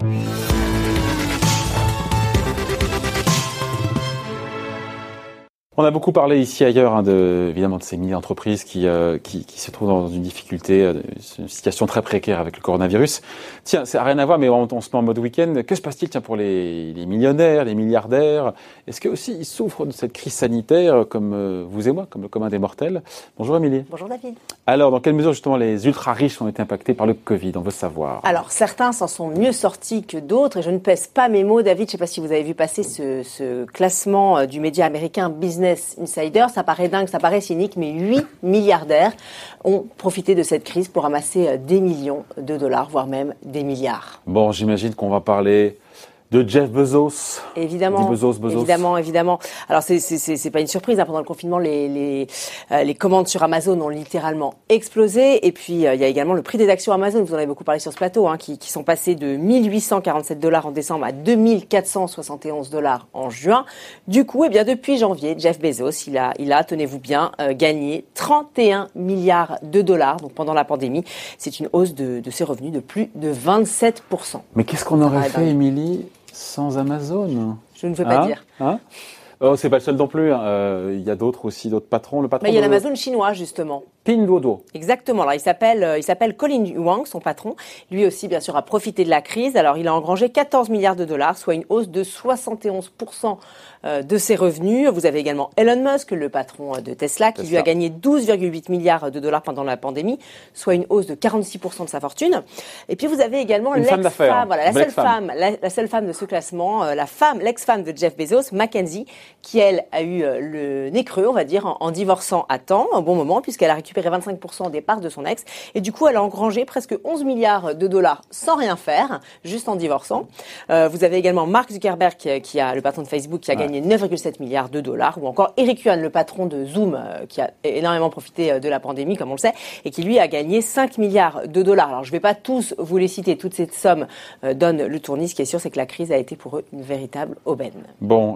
Bye. On a beaucoup parlé ici ailleurs, hein, de, évidemment, de ces milliers d'entreprises qui, euh, qui, qui, se trouvent dans une difficulté, euh, une situation très précaire avec le coronavirus. Tiens, ça n'a rien à voir, mais on, on, se met en mode week-end. Que se passe-t-il tiens, pour les, les, millionnaires, les milliardaires? Est-ce que aussi ils souffrent de cette crise sanitaire comme euh, vous et moi, comme le commun des mortels? Bonjour Émilie. Bonjour David. Alors, dans quelle mesure justement les ultra riches ont été impactés par le Covid? On veut savoir. Alors, certains s'en sont mieux sortis que d'autres, et je ne pèse pas mes mots, David. Je ne sais pas si vous avez vu passer ce, ce classement du média américain Business Insider, ça paraît dingue, ça paraît cynique, mais 8 milliardaires ont profité de cette crise pour amasser euh, des millions de dollars, voire même des milliards. Bon, j'imagine qu'on va parler de Jeff Bezos. Évidemment, Bezos, Bezos. évidemment, évidemment. Alors c'est c'est pas une surprise. Hein. Pendant le confinement, les les, euh, les commandes sur Amazon ont littéralement explosé. Et puis euh, il y a également le prix des actions Amazon. Vous en avez beaucoup parlé sur ce plateau, hein, qui, qui sont passés de 1847 dollars en décembre à 2471 dollars en juin. Du coup, eh bien depuis janvier, Jeff Bezos, il a il a tenez-vous bien euh, gagné 31 milliards de dollars. Donc pendant la pandémie, c'est une hausse de, de ses revenus de plus de 27% Mais qu'est-ce qu'on aurait fait, Émilie? Sans Amazon Je ne veux pas hein dire. Hein oh, c'est pas le seul non plus. Hein. Euh, il y a d'autres aussi, d'autres patrons. Le patron. Il y a l'Amazon chinois justement. Pinduoduo. Exactement. Alors il s'appelle, euh, il s'appelle Colin Wang, son patron. Lui aussi, bien sûr, a profité de la crise. Alors il a engrangé 14 milliards de dollars, soit une hausse de 71 euh, de ses revenus. Vous avez également Elon Musk, le patron de Tesla, qui lui a gagné 12,8 milliards de dollars pendant la pandémie, soit une hausse de 46% de sa fortune. Et puis vous avez également l'ex-femme, voilà, la seule femme, la, seule femme de ce classement, la femme, l'ex-femme de Jeff Bezos, Mackenzie, qui elle a eu le nez creux, on va dire, en, en divorçant à temps, un bon moment, puisqu'elle a récupéré récupéré 25% des parts de son ex. Et du coup, elle a engrangé presque 11 milliards de dollars sans rien faire, juste en divorçant. Euh, vous avez également Mark Zuckerberg, qui, a le patron de Facebook, qui a gagné 9,7 milliards de dollars, ou encore Eric Yuan, le patron de Zoom, euh, qui a énormément profité euh, de la pandémie, comme on le sait, et qui lui a gagné 5 milliards de dollars. Alors, je ne vais pas tous vous les citer, toutes ces sommes euh, donnent le tournis. Ce qui est sûr, c'est que la crise a été pour eux une véritable aubaine. Bon,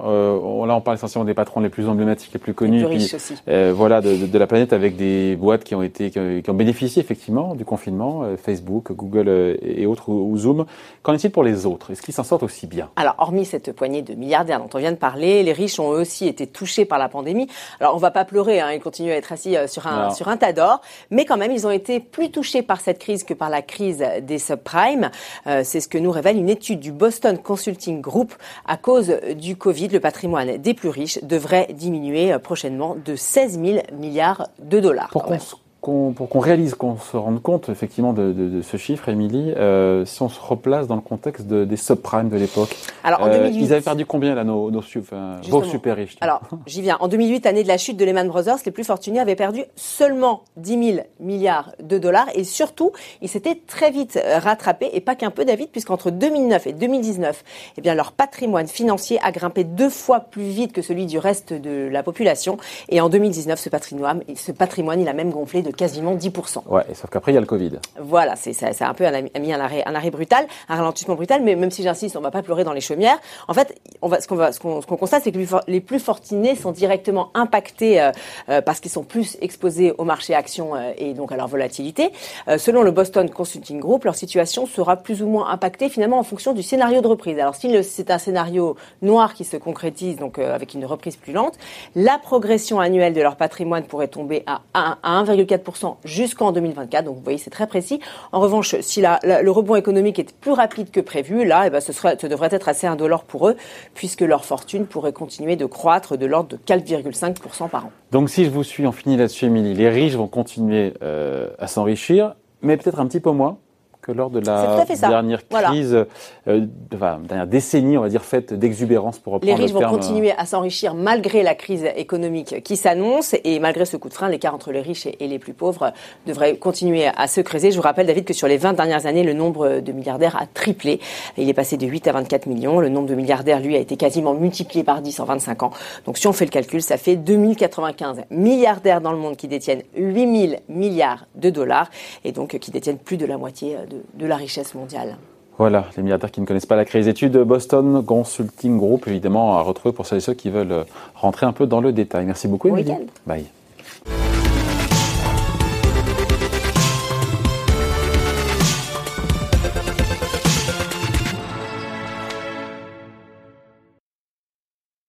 là, on parle essentiellement des patrons les plus emblématiques, les plus connus, les plus riches aussi. voilà, de, de, de la planète avec des boîtes qui ont été qui ont bénéficié effectivement du confinement, euh, Facebook, Google euh, et autres ou, Zoom. Qu'en est-il pour les autres? Est-ce qu'ils s'en sortent aussi bien? Alors, hormis cette poignée de milliardaires dont on vient de parler, les riches ont eux aussi été touchés par la pandémie. Alors, on va pas pleurer, hein, ils continuent à être assis euh, sur un sur un tas d'or, mais quand même, ils ont été plus touchés par cette crise que par la crise des subprimes. Euh, C'est ce que nous révèle une étude du Boston Consulting Group. À cause du Covid, le patrimoine des plus riches devrait diminuer prochainement de 16 000 milliards de dollars. Pourquoi pour qu'on réalise, qu'on se rende compte effectivement de, de, de ce chiffre, Émilie, euh, si on se replace dans le contexte de, des subprimes de l'époque. Alors en 2008, euh, ils avaient perdu combien là nos, nos enfin, vos super riches Alors j'y viens. En 2008, année de la chute de Lehman Brothers, les plus fortunés avaient perdu seulement 10 000 milliards de dollars et surtout ils s'étaient très vite rattrapés et pas qu'un peu David, puisqu'entre 2009 et 2019, eh bien leur patrimoine financier a grimpé deux fois plus vite que celui du reste de la population et en 2019 ce patrimoine, ce patrimoine il a même gonflé de quasiment 10%. Ouais, et sauf qu'après, il y a le Covid. Voilà, c'est ça, un peu un, mis un arrêt, un arrêt brutal, un ralentissement brutal, mais même si j'insiste, on va pas pleurer dans les chaumières. En fait, on va, ce qu'on ce qu'on constate, c'est que les plus fortunés sont directement impactés euh, euh, parce qu'ils sont plus exposés au marché actions euh, et donc à leur volatilité. Selon le Boston Consulting Group, leur situation sera plus ou moins impactée finalement en fonction du scénario de reprise. Alors si c'est un scénario noir qui se concrétise, donc avec une reprise plus lente, la progression annuelle de leur patrimoine pourrait tomber à, à, à 1,4 jusqu'en 2024. Donc vous voyez, c'est très précis. En revanche, si la, le rebond économique est plus rapide que prévu, là, eh ben, ce, serait, ce devrait être assez indolore pour eux, puisque leur fortune pourrait continuer de croître de l'ordre de 4,5% par an. Donc si je vous suis, on finit là-dessus, Émilie. Les riches vont continuer euh, à s'enrichir, mais peut-être un petit peu moins que lors de la dernière crise, voilà. euh, enfin, dernière décennie, on va dire, faite d'exubérance pour reprendre Les riches le terme. vont continuer à s'enrichir malgré la crise économique qui s'annonce et malgré ce coup de frein, l'écart entre les riches et, les plus pauvres devrait continuer à se creuser. Je vous rappelle, David, que sur les 20 dernières années, le nombre de milliardaires a triplé. Il est passé de 8 à 24 millions. Le nombre de milliardaires, lui, a été quasiment multiplié par 10 en 25 ans. Donc si on fait le calcul, ça fait 2095 milliardaires dans le monde qui détiennent 8000 milliards de dollars et donc qui détiennent plus de la moitié de de, de, la richesse mondiale. Voilà, les milliardaires qui ne connaissent pas la crise. Étude Boston Consulting Group, évidemment, à retrouver pour celles et ceux qui veulent rentrer un peu dans le détail. Merci beaucoup, Émilie. Bye.